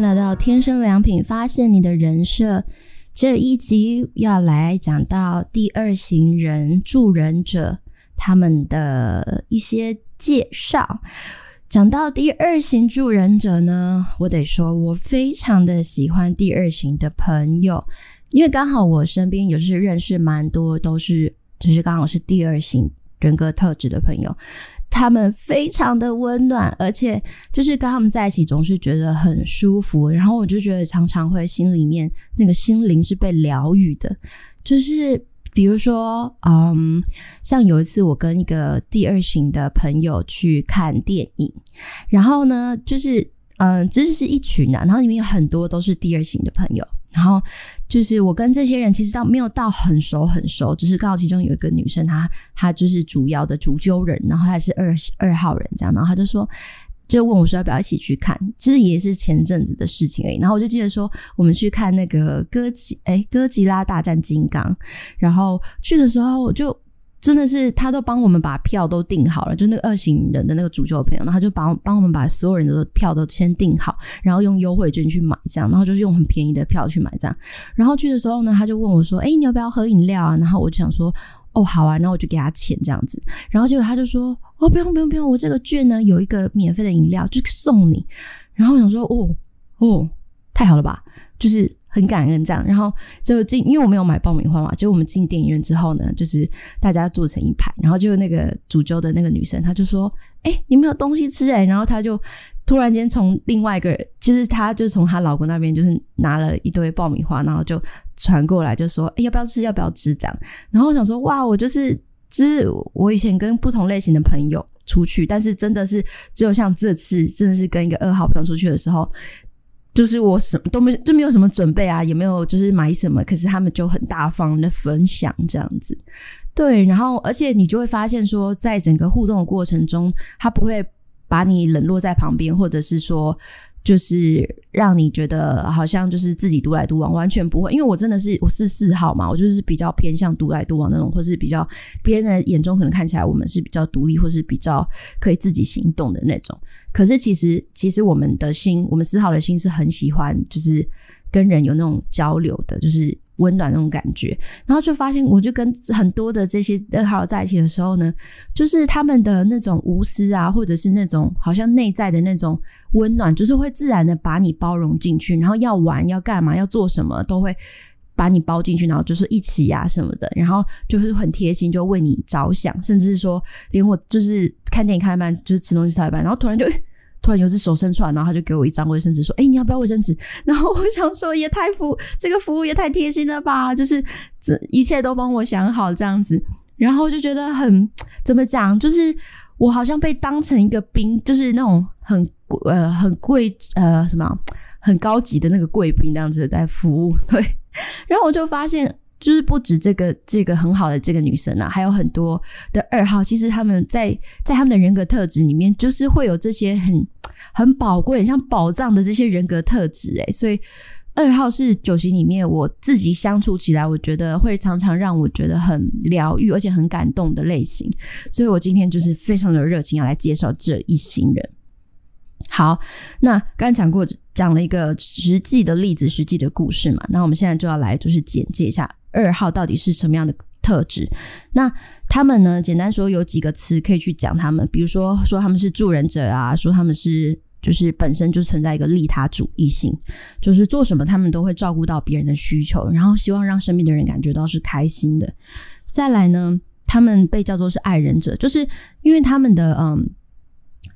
迎来到天生良品，发现你的人设。这一集要来讲到第二型人助人者他们的一些介绍。讲到第二型助人者呢，我得说，我非常的喜欢第二型的朋友，因为刚好我身边也是认识蛮多，都是就是刚好是第二型人格特质的朋友。他们非常的温暖，而且就是跟他们在一起总是觉得很舒服，然后我就觉得常常会心里面那个心灵是被疗愈的。就是比如说，嗯，像有一次我跟一个第二型的朋友去看电影，然后呢，就是嗯，这是一群啊，然后里面有很多都是第二型的朋友。然后就是我跟这些人其实到没有到很熟很熟，只是刚好其中有一个女生，她她就是主要的主揪人，然后她是二二号人这样，然后她就说，就问我说要不要一起去看，其实也是前阵子的事情而已。然后我就记得说我们去看那个哥吉哎哥吉拉大战金刚，然后去的时候我就。真的是他都帮我们把票都订好了，就那个二型人的那个主角朋友，然后他就帮帮我们把所有人的票都先订好，然后用优惠券去买这样，然后就是用很便宜的票去买这样。然后去的时候呢，他就问我说：“哎，你要不要喝饮料啊？”然后我就想说：“哦，好啊。”然后我就给他钱这样子。然后结果他就说：“哦，不用不用不用，我这个券呢有一个免费的饮料，就送你。”然后我想说：“哦哦，太好了吧？”就是。很感恩这样，然后就进，因为我没有买爆米花嘛，就我们进电影院之后呢，就是大家坐成一排，然后就那个主揪的那个女生，她就说：“哎、你没有东西吃哎。”然后她就突然间从另外一个人，就是她就从她老公那边就是拿了一堆爆米花，然后就传过来，就说：“哎、要不要吃？要不要吃？”这样。然后我想说：“哇，我就是，就是我以前跟不同类型的朋友出去，但是真的是只有像这次，真的是跟一个二号朋友出去的时候。”就是我什么都没，就没有什么准备啊，也没有就是买什么，可是他们就很大方的分享这样子，对，然后而且你就会发现说，在整个互动的过程中，他不会把你冷落在旁边，或者是说。就是让你觉得好像就是自己独来独往，完全不会。因为我真的是我是四号嘛，我就是比较偏向独来独往那种，或是比较别人的眼中可能看起来我们是比较独立，或是比较可以自己行动的那种。可是其实其实我们的心，我们四号的心是很喜欢，就是跟人有那种交流的，就是。温暖那种感觉，然后就发现，我就跟很多的这些二号在一起的时候呢，就是他们的那种无私啊，或者是那种好像内在的那种温暖，就是会自然的把你包容进去，然后要玩要干嘛要做什么都会把你包进去，然后就是一起呀、啊、什么的，然后就是很贴心，就为你着想，甚至是说连我就是看电影看一半，就是吃东西吃一半，然后突然就。突然有只手伸出来，然后他就给我一张卫生纸，说：“哎、你要不要卫生纸？”然后我想说，也太服，这个服务也太贴心了吧！就是这一切都帮我想好这样子，然后就觉得很怎么讲，就是我好像被当成一个宾，就是那种很呃很贵呃什么很高级的那个贵宾这样子在服务。对，然后我就发现。就是不止这个这个很好的这个女生啊，还有很多的二号，其实他们在在他们的人格特质里面，就是会有这些很很宝贵、很像宝藏的这些人格特质诶，所以二号是九型里面我自己相处起来，我觉得会常常让我觉得很疗愈，而且很感动的类型。所以我今天就是非常的热情要来介绍这一行人。好，那刚才讲过讲了一个实际的例子、实际的故事嘛，那我们现在就要来就是简介一下。二号到底是什么样的特质？那他们呢？简单说有几个词可以去讲他们，比如说说他们是助人者啊，说他们是就是本身就存在一个利他主义性，就是做什么他们都会照顾到别人的需求，然后希望让身边的人感觉到是开心的。再来呢，他们被叫做是爱人者，就是因为他们的嗯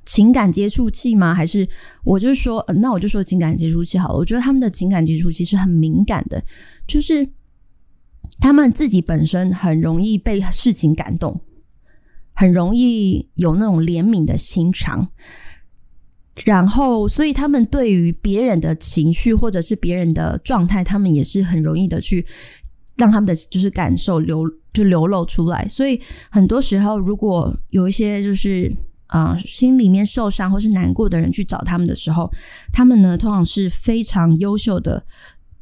情感接触器吗？还是我就是说，那我就说情感接触器好了。我觉得他们的情感接触器是很敏感的，就是。他们自己本身很容易被事情感动，很容易有那种怜悯的心肠，然后所以他们对于别人的情绪或者是别人的状态，他们也是很容易的去让他们的就是感受流就流露出来。所以很多时候，如果有一些就是啊、心里面受伤或是难过的人去找他们的时候，他们呢通常是非常优秀的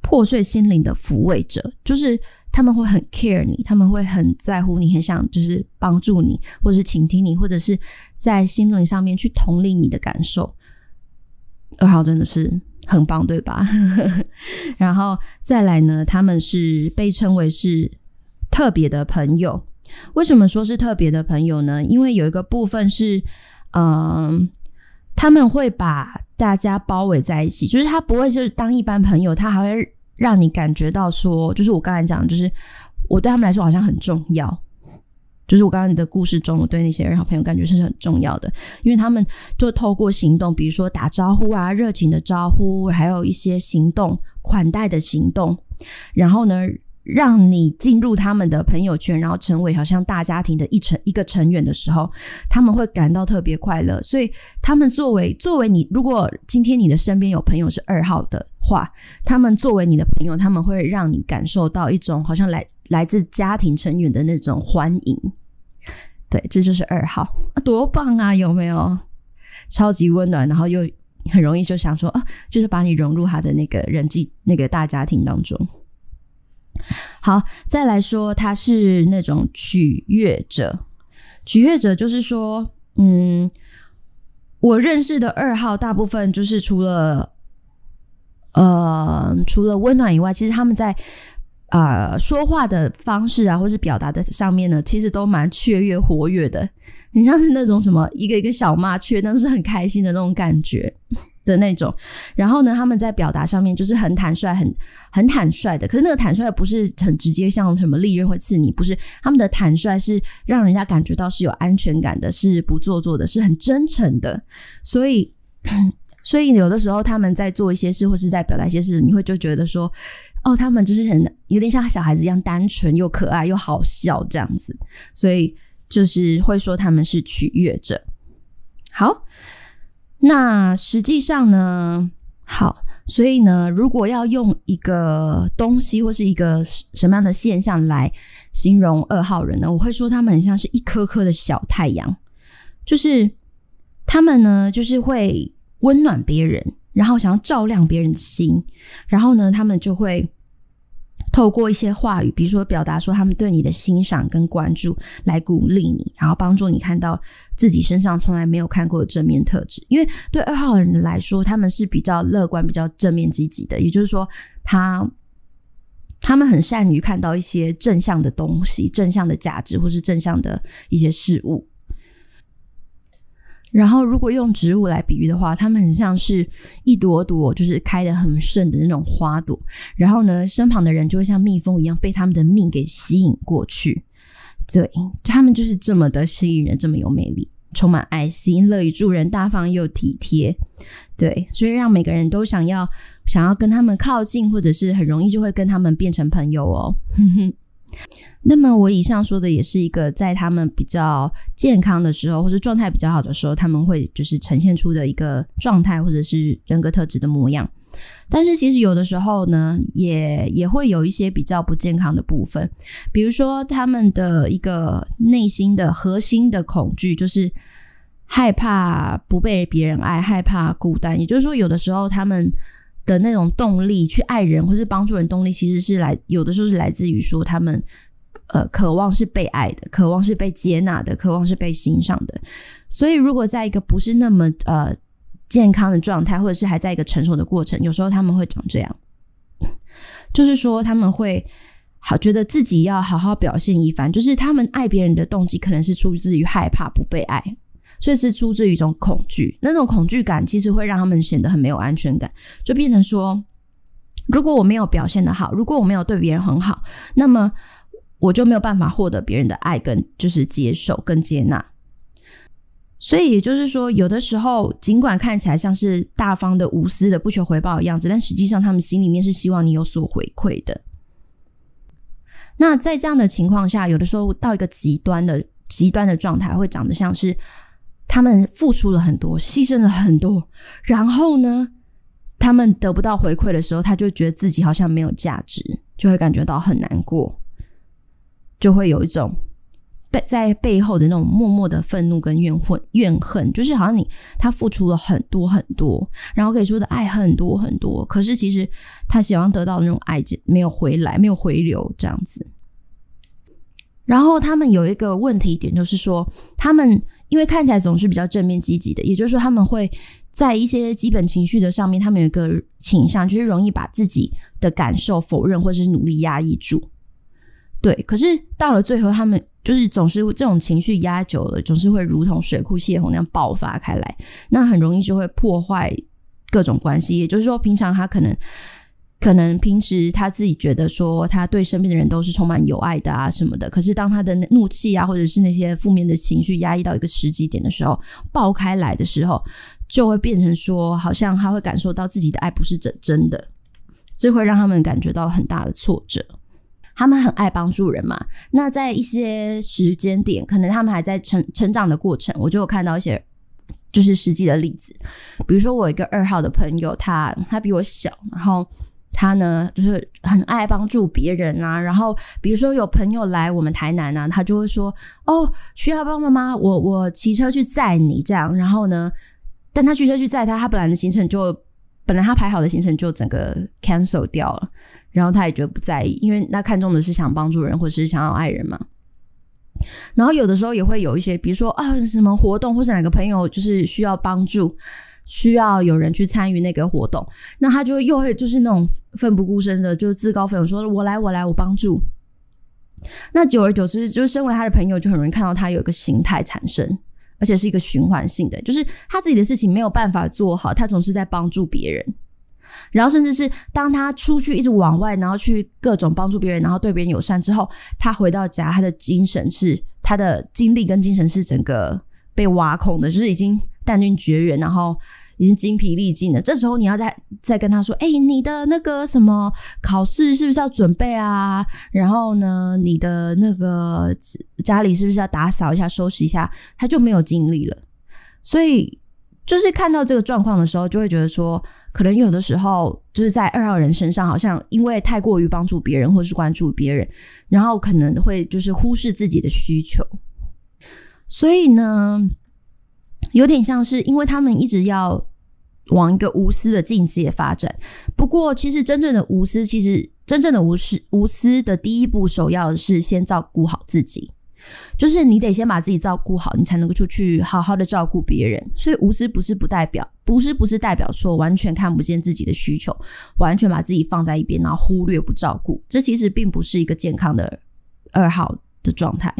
破碎心灵的抚慰者，就是。他们会很 care 你，他们会很在乎你，很想就是帮助你，或者是倾听你，或者是在心灵上面去同理你的感受。二号真的是很棒，对吧？然后再来呢，他们是被称为是特别的朋友。为什么说是特别的朋友呢？因为有一个部分是，嗯、他们会把大家包围在一起，就是他不会是当一般朋友，他还会让你感觉到说，就是我刚才讲，就是我对他们来说好像很重要。就是我刚刚你的故事中，我对那些二号朋友感觉是很重要的，因为他们就透过行动，比如说打招呼啊、热情的招呼，还有一些行动款待的行动，然后呢，让你进入他们的朋友圈，然后成为好像大家庭的一成一个成员的时候，他们会感到特别快乐。所以，他们作为作为你，如果今天你的身边有朋友是二号的话，他们作为你的朋友，他们会让你感受到一种好像来来自家庭成员的那种欢迎。对，这就是二号，多棒啊！有没有？超级温暖，然后又很容易就想说啊，就是把你融入他的那个人际那个大家庭当中。好，再来说，他是那种取悦者。取悦者就是说，嗯，我认识的二号大部分就是除了呃，除了温暖以外，其实他们在。啊、说话的方式啊，或是表达的上面呢，其实都蛮雀跃活跃的。你像是那种什么一个一个小麻雀，但是很开心的那种感觉的那种。然后呢，他们在表达上面就是很坦率，很很坦率的。可是那个坦率不是很直接，像什么利刃会刺你，不是。他们的坦率是让人家感觉到是有安全感的，是不做作的，是很真诚的。所以，所以有的时候他们在做一些事，或是在表达一些事，你会就觉得说。哦，他们就是很有点像小孩子一样单纯又可爱又好笑这样子，所以就是会说他们是取悦者。好，那实际上呢，好，所以呢，如果要用一个东西或是一个什么样的现象来形容二号人呢？我会说他们很像是一颗颗的小太阳，就是他们呢，就是会温暖别人。然后想要照亮别人的心，然后呢，他们就会透过一些话语，比如说表达说他们对你的欣赏跟关注，来鼓励你，然后帮助你看到自己身上从来没有看过的正面特质。因为对二号人来说，他们是比较乐观、比较正面积极的，也就是说，他他们很善于看到一些正向的东西、正向的价值，或是正向的一些事物。然后，如果用植物来比喻的话，它们很像是一朵朵就是开得很盛的那种花朵。然后呢，身旁的人就会像蜜蜂一样被他们的蜜给吸引过去。对，他们就是这么的吸引人，这么有魅力，充满爱心，乐于助人，大方又体贴。对，所以让每个人都想要想要跟他们靠近，或者是很容易就会跟他们变成朋友哦。哼 哼那么我以上说的也是一个在他们比较健康的时候，或者状态比较好的时候，他们会就是呈现出的一个状态，或者是人格特质的模样。但是其实有的时候呢，也也会有一些比较不健康的部分，比如说他们的一个内心的核心的恐惧，就是害怕不被别人爱，害怕孤单。也就是说，有的时候他们。的那种动力去爱人或是帮助人，动力其实是来有的时候是来自于说他们呃渴望是被爱的，渴望是被接纳的，渴望是被欣赏的。所以如果在一个不是那么呃健康的状态，或者是还在一个成熟的过程，有时候他们会长这样，就是说他们会好觉得自己要好好表现一番，就是他们爱别人的动机可能是出自于害怕不被爱。所以是出自于一种恐惧，那种恐惧感其实会让他们显得很没有安全感，就变成说，如果我没有表现得好，如果我没有对别人很好，那么我就没有办法获得别人的爱跟就是接受跟接纳。所以也就是说，有的时候尽管看起来像是大方的、无私的、不求回报的样子，但实际上他们心里面是希望你有所回馈的。那在这样的情况下，有的时候到一个极端的极端的状态，会长得像是。他们付出了很多，牺牲了很多，然后呢，他们得不到回馈的时候，他就觉得自己好像没有价值，就会感觉到很难过，就会有一种背在背后的那种默默的愤怒跟怨恨，怨恨就是好像你他付出了很多很多，然后给出的爱很多很多，可是其实他希望得到的那种爱没有回来，没有回流这样子。然后他们有一个问题点，就是说他们。因为看起来总是比较正面积极的，也就是说他们会在一些基本情绪的上面，他们有一个倾向，就是容易把自己的感受否认或者是努力压抑住。对，可是到了最后，他们就是总是这种情绪压久了，总是会如同水库泄洪那样爆发开来，那很容易就会破坏各种关系。也就是说，平常他可能。可能平时他自己觉得说他对身边的人都是充满友爱的啊什么的，可是当他的怒气啊或者是那些负面的情绪压抑到一个时机点的时候，爆开来的时候，就会变成说好像他会感受到自己的爱不是真真的，这会让他们感觉到很大的挫折。他们很爱帮助人嘛，那在一些时间点，可能他们还在成成长的过程，我就有看到一些就是实际的例子，比如说我一个二号的朋友，他他比我小，然后。他呢，就是很爱帮助别人啊。然后，比如说有朋友来我们台南啊，他就会说：“哦，需要帮忙吗？我我骑车去载你这样。”然后呢，但他骑车去载他，他本来的行程就本来他排好的行程就整个 cancel 掉了。然后他也觉得不在意，因为那看重的是想帮助人或者是想要爱人嘛。然后有的时候也会有一些，比如说啊，什么活动或是哪个朋友就是需要帮助。需要有人去参与那个活动，那他就又会就是那种奋不顾身的，就自告奋勇说：“我来，我来，我帮助。”那久而久之，就身为他的朋友，就很容易看到他有一个形态产生，而且是一个循环性的，就是他自己的事情没有办法做好，他总是在帮助别人，然后甚至是当他出去一直往外，然后去各种帮助别人，然后对别人友善之后，他回到家，他的精神是他的精力跟精神是整个被挖空的，就是已经。弹尽绝缘，然后已经精疲力尽了。这时候你要再再跟他说：“哎，你的那个什么考试是不是要准备啊？然后呢，你的那个家里是不是要打扫一下、收拾一下？”他就没有精力了。所以，就是看到这个状况的时候，就会觉得说，可能有的时候就是在二号人身上，好像因为太过于帮助别人或是关注别人，然后可能会就是忽视自己的需求。所以呢，有点像是，因为他们一直要往一个无私的境界发展。不过，其实真正的无私，其实真正的无私，无私的第一步，首要的是先照顾好自己。就是你得先把自己照顾好，你才能够出去好好的照顾别人。所以，无私不是不代表，不是不是代表说完全看不见自己的需求，完全把自己放在一边，然后忽略不照顾。这其实并不是一个健康的二号的状态。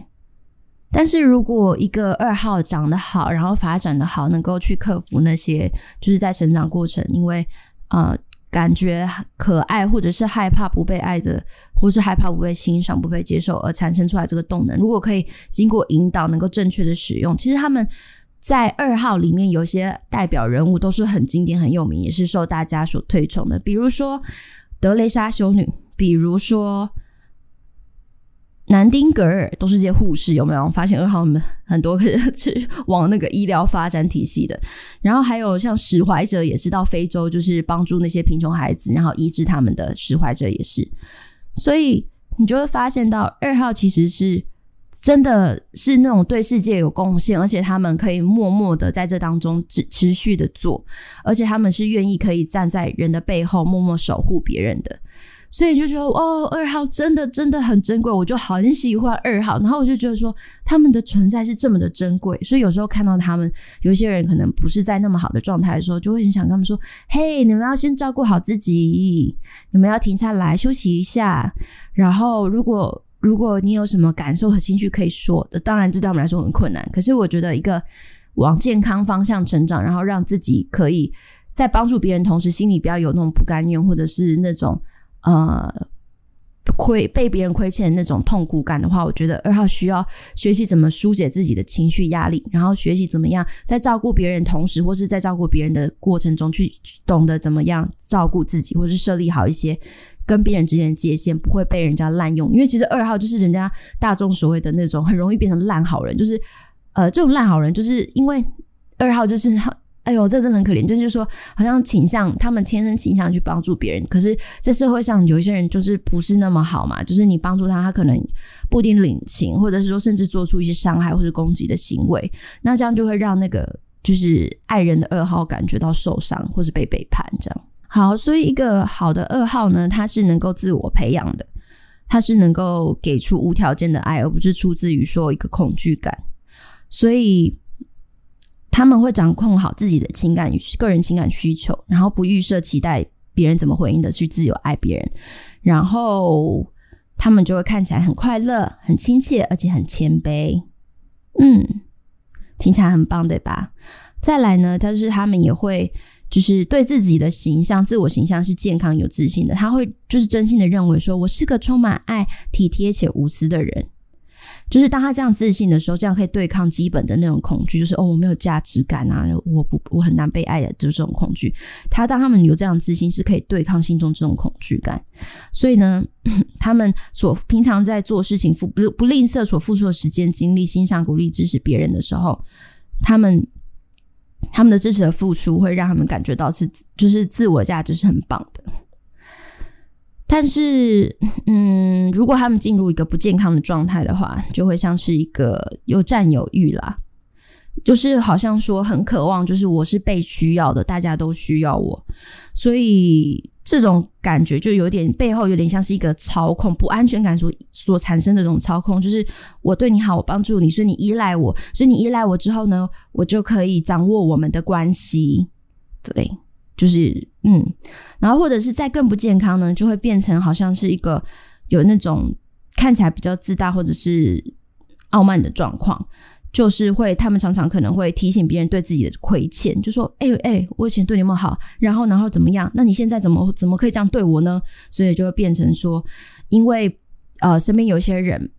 但是如果一个二号长得好，然后发展得好，能够去克服那些就是在成长过程，因为呃感觉可爱，或者是害怕不被爱的，或是害怕不被欣赏、不被接受而产生出来这个动能，如果可以经过引导，能够正确的使用，其实他们在二号里面有些代表人物都是很经典、很有名，也是受大家所推崇的，比如说德蕾莎修女，比如说。南丁格尔都是些护士，有没有发现二号们很多是往那个医疗发展体系的？然后还有像使怀者也是到非洲，就是帮助那些贫穷孩子，然后医治他们的使怀者也是。所以你就会发现到二号其实是真的是那种对世界有贡献，而且他们可以默默的在这当中持持续的做，而且他们是愿意可以站在人的背后默默守护别人的。所以就说哦，二号真的真的很珍贵，我就很喜欢二号。然后我就觉得说，他们的存在是这么的珍贵。所以有时候看到他们，有些人可能不是在那么好的状态的时候，就会很想跟他们说：“嘿，你们要先照顾好自己，你们要停下来休息一下。然后，如果如果你有什么感受和情绪可以说，当然这对我们来说很困难。可是我觉得一个往健康方向成长，然后让自己可以在帮助别人同时，心里不要有那种不甘愿，或者是那种。呃，亏被别人亏欠的那种痛苦感的话，我觉得二号需要学习怎么疏解自己的情绪压力，然后学习怎么样在照顾别人同时，或是在照顾别人的过程中，去懂得怎么样照顾自己，或是设立好一些跟别人之间的界限，不会被人家滥用。因为其实二号就是人家大众所谓的那种很容易变成烂好人，就是呃，这种烂好人，就是因为二号就是。哎呦，这真的很可怜。就是说，好像倾向他们天生倾向去帮助别人，可是，在社会上有一些人就是不是那么好嘛。就是你帮助他，他可能不一定领情，或者是说甚至做出一些伤害或者攻击的行为。那这样就会让那个就是爱人的二号感觉到受伤，或是被背叛。这样好，所以一个好的二号呢，他是能够自我培养的，他是能够给出无条件的爱，而不是出自于说一个恐惧感。所以。他们会掌控好自己的情感个人情感需求，然后不预设期待别人怎么回应的去自由爱别人，然后他们就会看起来很快乐、很亲切，而且很谦卑。嗯，听起来很棒，对吧？再来呢，但是他们也会就是对自己的形象、自我形象是健康、有自信的。他会就是真心的认为说，我是个充满爱、体贴且无私的人。就是当他这样自信的时候，这样可以对抗基本的那种恐惧，就是哦，我没有价值感啊，我不，我很难被爱的，就是这种恐惧。他当他们有这样自信，是可以对抗心中这种恐惧感。所以呢，他们所平常在做事情，付不不吝啬所付出的时间、精力、欣赏、鼓励、支持别人的时候，他们他们的支持和付出会让他们感觉到是就是自我价值是很棒的。但是，嗯，如果他们进入一个不健康的状态的话，就会像是一个有占有欲啦，就是好像说很渴望，就是我是被需要的，大家都需要我，所以这种感觉就有点背后有点像是一个操控，不安全感所所产生的这种操控，就是我对你好，我帮助你，所以你依赖我，所以你依赖我之后呢，我就可以掌握我们的关系，对。就是嗯，然后或者是再更不健康呢，就会变成好像是一个有那种看起来比较自大或者是傲慢的状况，就是会他们常常可能会提醒别人对自己的亏欠，就说：“哎哎，我以前对你那么好，然后然后怎么样？那你现在怎么怎么可以这样对我呢？”所以就会变成说，因为呃身边有些人。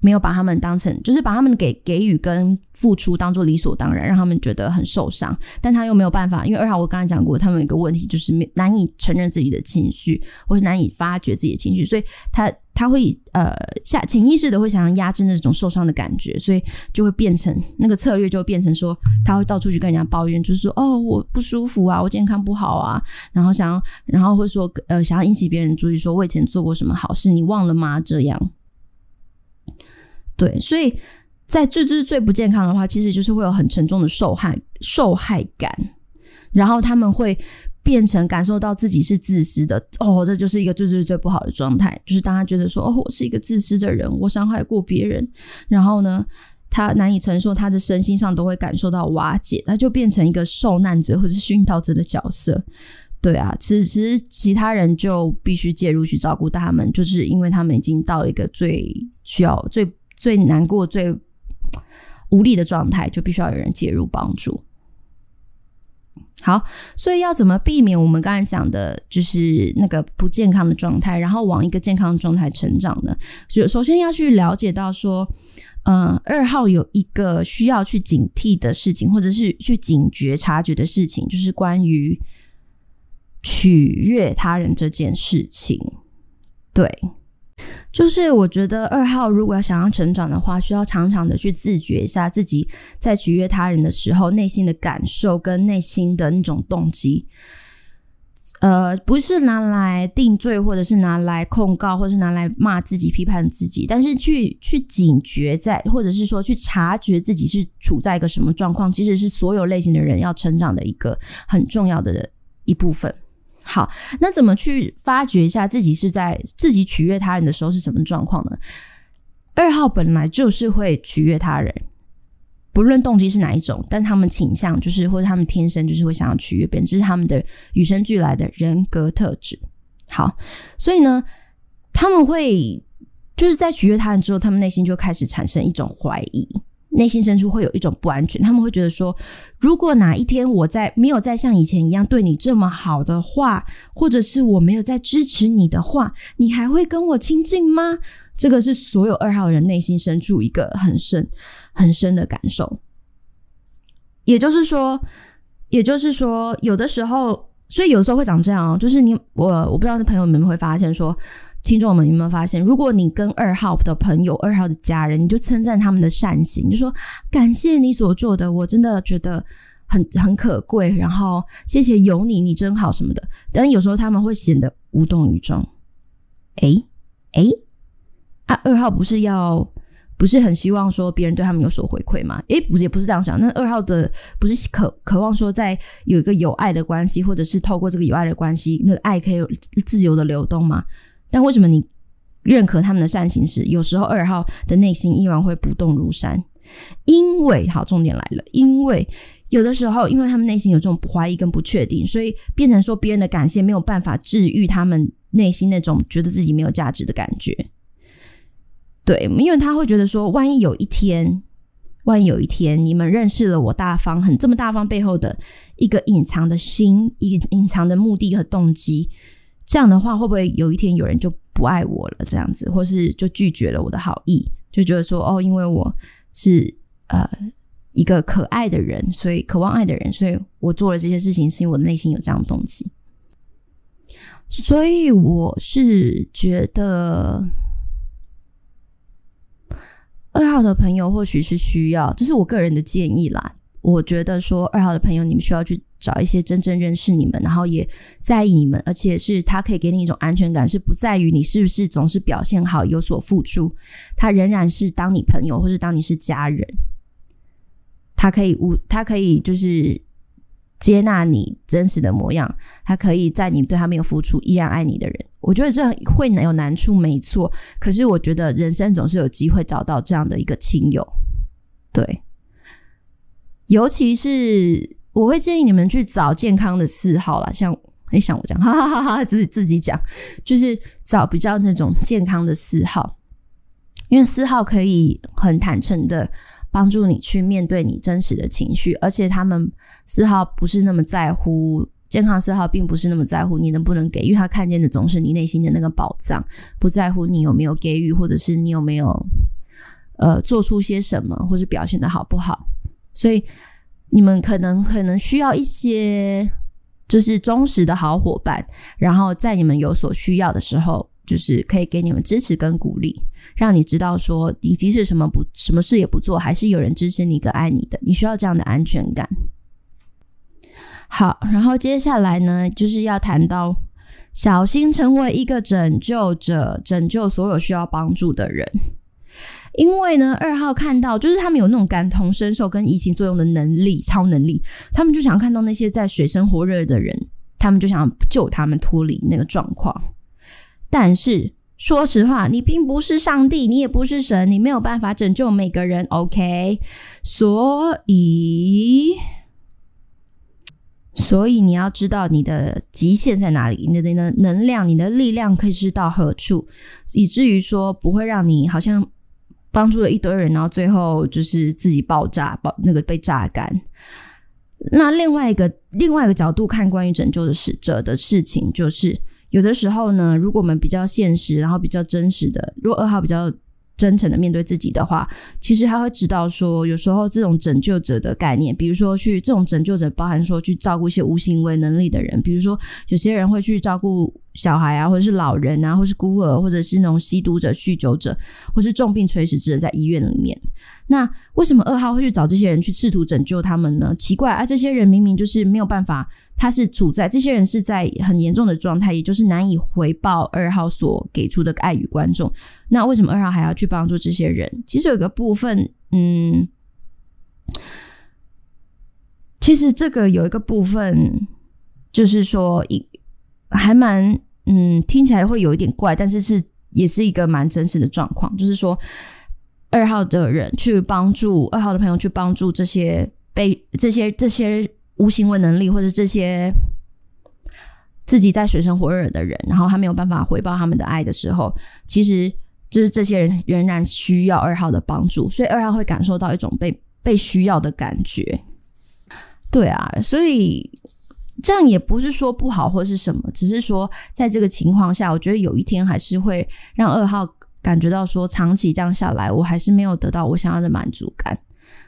没有把他们当成，就是把他们给给予跟付出当做理所当然，让他们觉得很受伤。但他又没有办法，因为二号我刚才讲过，他们有一个问题就是难以承认自己的情绪，或是难以发掘自己的情绪，所以他他会呃下潜意识的会想要压制那种受伤的感觉，所以就会变成那个策略就会变成说他会到处去跟人家抱怨，就是说哦我不舒服啊，我健康不好啊，然后想要然后会说呃想要引起别人注意，说我以前做过什么好事，你忘了吗？这样。对，所以在最最最不健康的话，其实就是会有很沉重的受害受害感，然后他们会变成感受到自己是自私的哦，这就是一个最最最不好的状态，就是当他觉得说哦，我是一个自私的人，我伤害过别人，然后呢，他难以承受，他的身心上都会感受到瓦解，他就变成一个受难者或者是殉道者的角色。对啊，其实其实其他人就必须介入去照顾他们，就是因为他们已经到了一个最需要最。最难过、最无力的状态，就必须要有人介入帮助。好，所以要怎么避免我们刚才讲的，就是那个不健康的状态，然后往一个健康状态成长呢？就首先要去了解到说，嗯、呃，二号有一个需要去警惕的事情，或者是去警觉、察觉的事情，就是关于取悦他人这件事情。对。就是我觉得二号如果要想要成长的话，需要常常的去自觉一下自己在取悦他人的时候内心的感受跟内心的那种动机。呃，不是拿来定罪，或者是拿来控告，或者是拿来骂自己、批判自己，但是去去警觉在，或者是说去察觉自己是处在一个什么状况，其实是所有类型的人要成长的一个很重要的一部分。好，那怎么去发掘一下自己是在自己取悦他人的时候是什么状况呢？二号本来就是会取悦他人，不论动机是哪一种，但他们倾向就是或者他们天生就是会想要取悦别人，这是他们的与生俱来的人格特质。好，所以呢，他们会就是在取悦他人之后，他们内心就开始产生一种怀疑。内心深处会有一种不安全，他们会觉得说，如果哪一天我在没有再像以前一样对你这么好的话，或者是我没有在支持你的话，你还会跟我亲近吗？这个是所有二号人内心深处一个很深、很深的感受。也就是说，也就是说，有的时候，所以有的时候会长这样哦，就是你我我不知道是朋友们会发现说。听众们有没有发现，如果你跟二号的朋友、二号的家人，你就称赞他们的善行，就说感谢你所做的，我真的觉得很很可贵，然后谢谢有你，你真好什么的。但有时候他们会显得无动于衷。诶诶啊，二号不是要不是很希望说别人对他们有所回馈吗？诶，不是，也不是这样想。那二号的不是渴渴望说在有一个有爱的关系，或者是透过这个有爱的关系，那个爱可以自由的流动吗？但为什么你认可他们的善行时，有时候二号的内心依然会不动如山？因为好，重点来了，因为有的时候，因为他们内心有这种怀疑跟不确定，所以变成说别人的感谢没有办法治愈他们内心那种觉得自己没有价值的感觉。对，因为他会觉得说，万一有一天，万一有一天你们认识了我大方，很这么大方背后的一个隐藏的心，一个隐藏的目的和动机，这样的话，会不会有一天有人就不爱我了？这样子，或是就拒绝了我的好意，就觉得说，哦，因为我是呃一个可爱的人，所以渴望爱的人，所以我做了这些事情，是因为我的内心有这样的动机。所以我是觉得。二号的朋友或许是需要，这是我个人的建议啦。我觉得说二号的朋友，你们需要去找一些真正认识你们，然后也在意你们，而且是他可以给你一种安全感，是不在于你是不是总是表现好、有所付出，他仍然是当你朋友，或是当你是家人，他可以无，他可以就是。接纳你真实的模样，他可以在你对他没有付出，依然爱你的人。我觉得这会有难处，没错。可是我觉得人生总是有机会找到这样的一个亲友，对。尤其是我会建议你们去找健康的四号啦，像诶像我这样，哈哈哈哈，自己自己讲，就是找比较那种健康的四号，因为四号可以很坦诚的。帮助你去面对你真实的情绪，而且他们四号不是那么在乎健康，四号并不是那么在乎你能不能给予，他看见的总是你内心的那个宝藏，不在乎你有没有给予，或者是你有没有呃做出些什么，或是表现的好不好。所以你们可能可能需要一些就是忠实的好伙伴，然后在你们有所需要的时候，就是可以给你们支持跟鼓励。让你知道说，你即使什么不什么事也不做，还是有人支持你跟爱你的。你需要这样的安全感。好，然后接下来呢，就是要谈到小心成为一个拯救者，拯救所有需要帮助的人。因为呢，二号看到就是他们有那种感同身受跟移情作用的能力，超能力，他们就想看到那些在水深火热的人，他们就想救他们脱离那个状况，但是。说实话，你并不是上帝，你也不是神，你没有办法拯救每个人。OK，所以，所以你要知道你的极限在哪里，你的能能量、你的力量可以是到何处，以至于说不会让你好像帮助了一堆人，然后最后就是自己爆炸，爆那个被榨干。那另外一个另外一个角度看关于拯救的使者的事情，就是。有的时候呢，如果我们比较现实，然后比较真实的，如果二号比较真诚的面对自己的话，其实他会知道说，有时候这种拯救者的概念，比如说去这种拯救者，包含说去照顾一些无行为能力的人，比如说有些人会去照顾小孩啊，或者是老人啊，或是孤儿，或者是那种吸毒者、酗酒者，或是重病垂死之人，在医院里面。那为什么二号会去找这些人去试图拯救他们呢？奇怪啊，这些人明明就是没有办法。他是处在这些人是在很严重的状态，也就是难以回报二号所给出的爱与关注。那为什么二号还要去帮助这些人？其实有个部分，嗯，其实这个有一个部分，就是说一还蛮嗯，听起来会有一点怪，但是是也是一个蛮真实的状况，就是说二号的人去帮助二号的朋友去帮助这些被这些这些。无行为能力，或者这些自己在水深火热的人，然后他没有办法回报他们的爱的时候，其实就是这些人仍然需要二号的帮助，所以二号会感受到一种被被需要的感觉。对啊，所以这样也不是说不好或是什么，只是说在这个情况下，我觉得有一天还是会让二号感觉到说，长期这样下来，我还是没有得到我想要的满足感。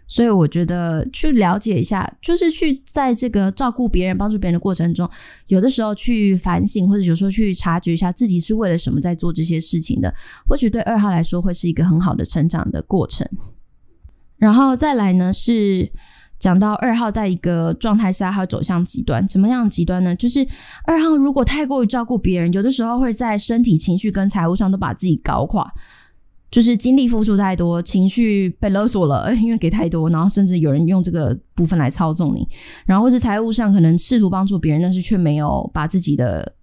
所以我觉得去了解一下，就是去在这个照顾别人、帮助别人的过程中，有的时候去反省，或者有时候去察觉一下自己是为了什么在做这些事情的，或许对二号来说会是一个很好的成长的过程。然后再来呢，是讲到二号在一个状态下，他会走向极端，什么样极端呢？就是二号如果太过于照顾别人，有的时候会在身体、情绪跟财务上都把自己搞垮。就是精力付出太多，情绪被勒索了，因为给太多，然后甚至有人用这个部分来操纵你，然后或是财务上可能试图帮助别人，但是却没有把自己的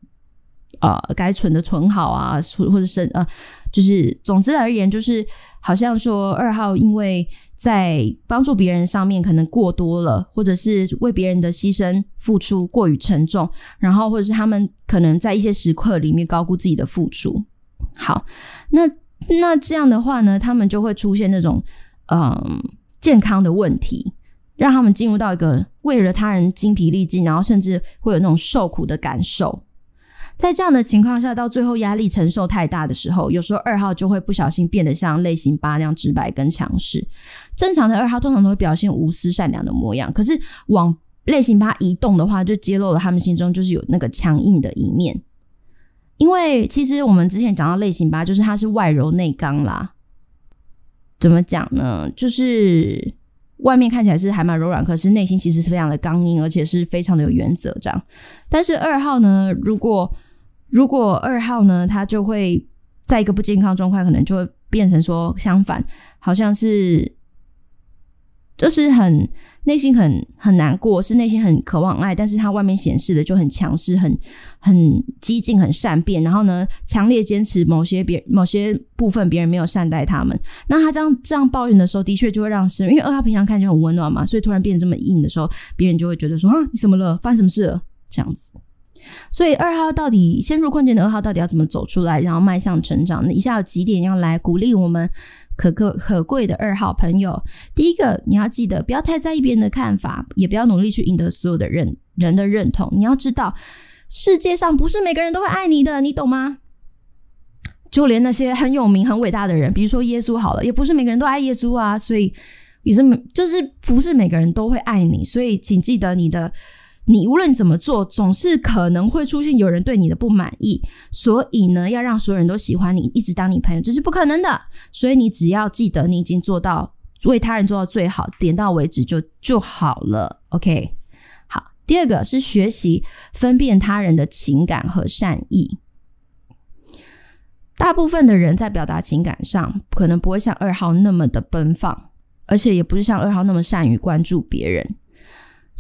呃该存的存好啊，或者是呃，就是总之而言，就是好像说二号因为在帮助别人上面可能过多了，或者是为别人的牺牲付出过于沉重，然后或者是他们可能在一些时刻里面高估自己的付出。好，那那这样的话呢，他们就会出现那种嗯健康的问题，让他们进入到一个为了他人精疲力尽，然后甚至会有那种受苦的感受。在这样的情况下，到最后压力承受太大的时候，有时候二号就会不小心变得像类型八那样直白跟强势。正常的二号通常都会表现无私善良的模样，可是往类型八移动的话，就揭露了他们心中就是有那个强硬的一面。因为其实我们之前讲到类型八，就是它是外柔内刚啦。怎么讲呢？就是。外面看起来是还蛮柔软，可是内心其实是非常的刚硬，而且是非常的有原则这样。但是二号呢，如果如果二号呢，他就会在一个不健康状态，可能就会变成说相反，好像是就是很。内心很很难过，是内心很渴望爱，但是他外面显示的就很强势、很很激进、很善变，然后呢，强烈坚持某些别某些部分别人没有善待他们。那他这样这样抱怨的时候，的确就会让是因为二号平常看起来很温暖嘛，所以突然变得这么硬的时候，别人就会觉得说啊，你怎么了？发生什么事了？这样子。所以二号到底陷入困境的二号到底要怎么走出来，然后迈向成长？那以下有几点要来鼓励我们。可可可贵的二号朋友，第一个你要记得，不要太在意别人的看法，也不要努力去赢得所有的认人的认同。你要知道，世界上不是每个人都会爱你的，你懂吗？就连那些很有名、很伟大的人，比如说耶稣好了，也不是每个人都爱耶稣啊。所以也是就是不是每个人都会爱你，所以请记得你的。你无论怎么做，总是可能会出现有人对你的不满意，所以呢，要让所有人都喜欢你，一直当你朋友，这是不可能的。所以你只要记得，你已经做到为他人做到最好，点到为止就就好了。OK，好。第二个是学习分辨他人的情感和善意。大部分的人在表达情感上，可能不会像二号那么的奔放，而且也不是像二号那么善于关注别人。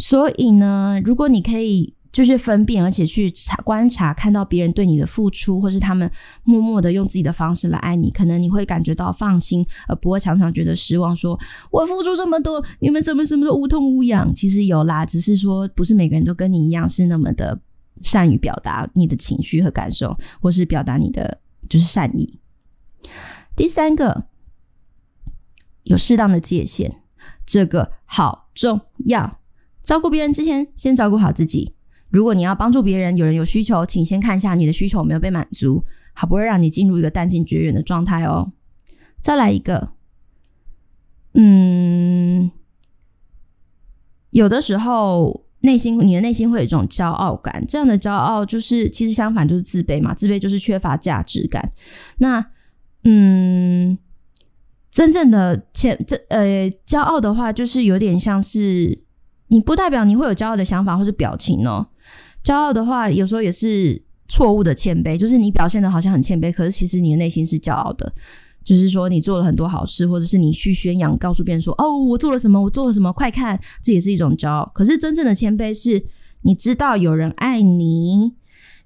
所以呢，如果你可以就是分辨，而且去察观察，看到别人对你的付出，或是他们默默的用自己的方式来爱你，可能你会感觉到放心，而不会常常觉得失望说。说我付出这么多，你们怎么什么都无痛无痒？其实有啦，只是说不是每个人都跟你一样是那么的善于表达你的情绪和感受，或是表达你的就是善意。第三个，有适当的界限，这个好重要。照顾别人之前，先照顾好自己。如果你要帮助别人，有人有需求，请先看一下你的需求有没有被满足，好不会让你进入一个弹尽绝缘的状态哦。再来一个，嗯，有的时候内心你的内心会有一种骄傲感，这样的骄傲就是其实相反就是自卑嘛，自卑就是缺乏价值感。那嗯，真正的谦这呃骄傲的话，就是有点像是。你不代表你会有骄傲的想法或是表情哦。骄傲的话，有时候也是错误的谦卑，就是你表现的好像很谦卑，可是其实你的内心是骄傲的。就是说，你做了很多好事，或者是你去宣扬，告诉别人说：“哦，我做了什么，我做了什么，快看！”这也是一种骄傲。可是真正的谦卑是，你知道有人爱你，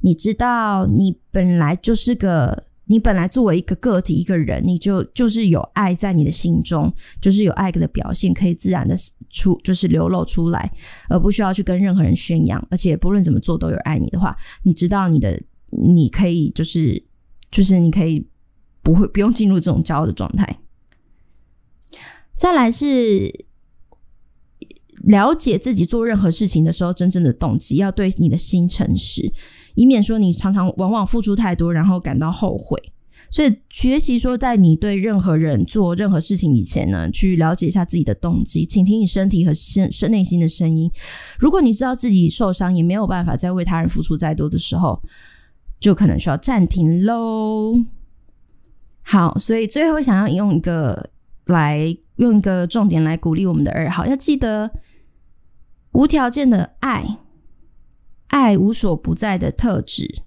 你知道你本来就是个。你本来作为一个个体，一个人，你就就是有爱在你的心中，就是有爱的表现，可以自然的出，就是流露出来，而不需要去跟任何人宣扬。而且不论怎么做都有爱你的话，你知道你的，你可以就是就是你可以不会不用进入这种骄傲的状态。再来是了解自己做任何事情的时候真正的动机，要对你的心诚实。以免说你常常往往付出太多，然后感到后悔。所以学习说，在你对任何人做任何事情以前呢，去了解一下自己的动机，倾听你身体和心身内心的声音。如果你知道自己受伤，也没有办法再为他人付出再多的时候，就可能需要暂停喽。好，所以最后想要用一个来用一个重点来鼓励我们的二号，要记得无条件的爱。爱无所不在的特质，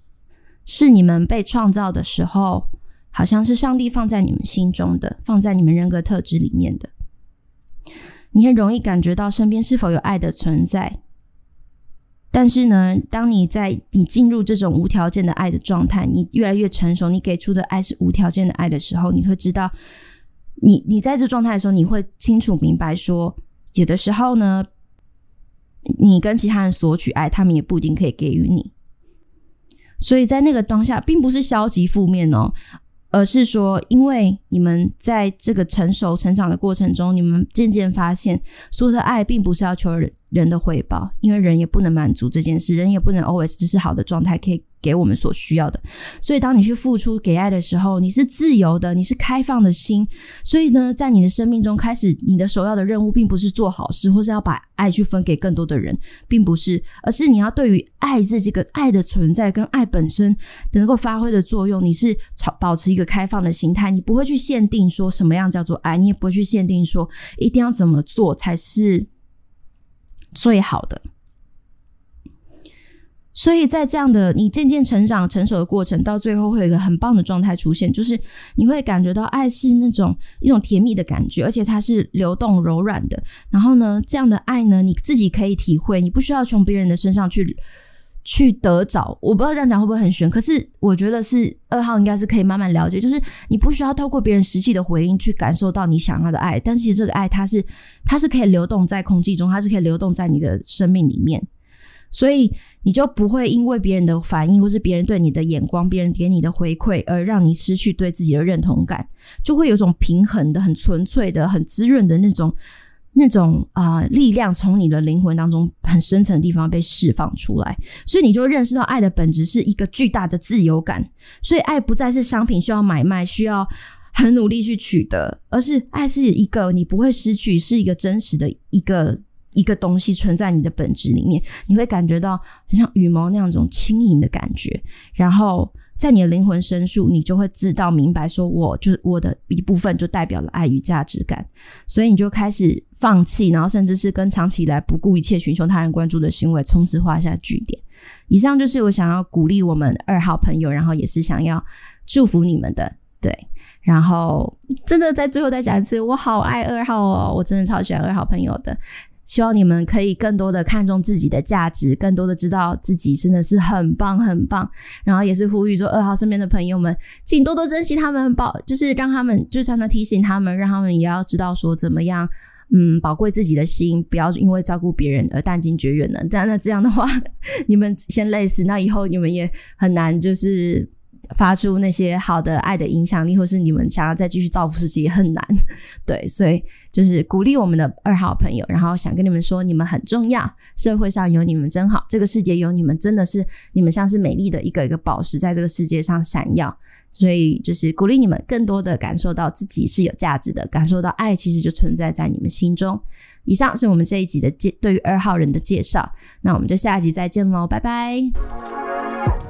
是你们被创造的时候，好像是上帝放在你们心中的，放在你们人格特质里面的。你很容易感觉到身边是否有爱的存在，但是呢，当你在你进入这种无条件的爱的状态，你越来越成熟，你给出的爱是无条件的爱的时候，你会知道，你你在这状态的时候，你会清楚明白说，有的时候呢，你跟其他人索取爱，他们也不一定可以给予你。所以在那个当下，并不是消极负面哦，而是说，因为你们在这个成熟成长的过程中，你们渐渐发现，所有的爱并不是要求人人的回报，因为人也不能满足这件事，人也不能 always 这是好的状态可以。给我们所需要的，所以当你去付出给爱的时候，你是自由的，你是开放的心。所以呢，在你的生命中开始，你的首要的任务并不是做好事，或是要把爱去分给更多的人，并不是，而是你要对于爱这这个爱的存在跟爱本身能够发挥的作用，你是保持一个开放的心态，你不会去限定说什么样叫做爱，你也不会去限定说一定要怎么做才是最好的。所以在这样的你渐渐成长成熟的过程，到最后会有一个很棒的状态出现，就是你会感觉到爱是那种一种甜蜜的感觉，而且它是流动柔软的。然后呢，这样的爱呢，你自己可以体会，你不需要从别人的身上去去得找。我不知道这样讲会不会很玄，可是我觉得是二号应该是可以慢慢了解，就是你不需要透过别人实际的回应去感受到你想要的爱，但是这个爱它是它是可以流动在空气中，它是可以流动在你的生命里面。所以你就不会因为别人的反应，或是别人对你的眼光、别人给你的回馈，而让你失去对自己的认同感，就会有种平衡的、很纯粹的、很滋润的那种、那种啊、力量，从你的灵魂当中很深层的地方被释放出来。所以你就认识到，爱的本质是一个巨大的自由感。所以爱不再是商品，需要买卖，需要很努力去取得，而是爱是一个你不会失去，是一个真实的一个。一个东西存在你的本质里面，你会感觉到就像羽毛那样一种轻盈的感觉，然后在你的灵魂深处，你就会知道明白，说我就是我的一部分，就代表了爱与价值感，所以你就开始放弃，然后甚至是跟长期以来不顾一切寻求他人关注的行为从此画下句点。以上就是我想要鼓励我们二号朋友，然后也是想要祝福你们的，对，然后真的在最后再讲一次，我好爱二号哦，我真的超喜欢二号朋友的。希望你们可以更多的看重自己的价值，更多的知道自己真的是很棒很棒。然后也是呼吁说，二号身边的朋友们，请多多珍惜他们，保就是让他们，就常常提醒他们，让他们也要知道说怎么样，嗯，宝贵自己的心，不要因为照顾别人而殚精绝源了。这样那这样的话，你们先累死，那以后你们也很难就是。发出那些好的爱的影响力，或是你们想要再继续造福世界也很难，对，所以就是鼓励我们的二号朋友，然后想跟你们说，你们很重要，社会上有你们真好，这个世界有你们真的是你们像是美丽的一个一个宝石，在这个世界上闪耀，所以就是鼓励你们更多的感受到自己是有价值的，感受到爱其实就存在在你们心中。以上是我们这一集的介对于二号人的介绍，那我们就下一集再见喽，拜拜。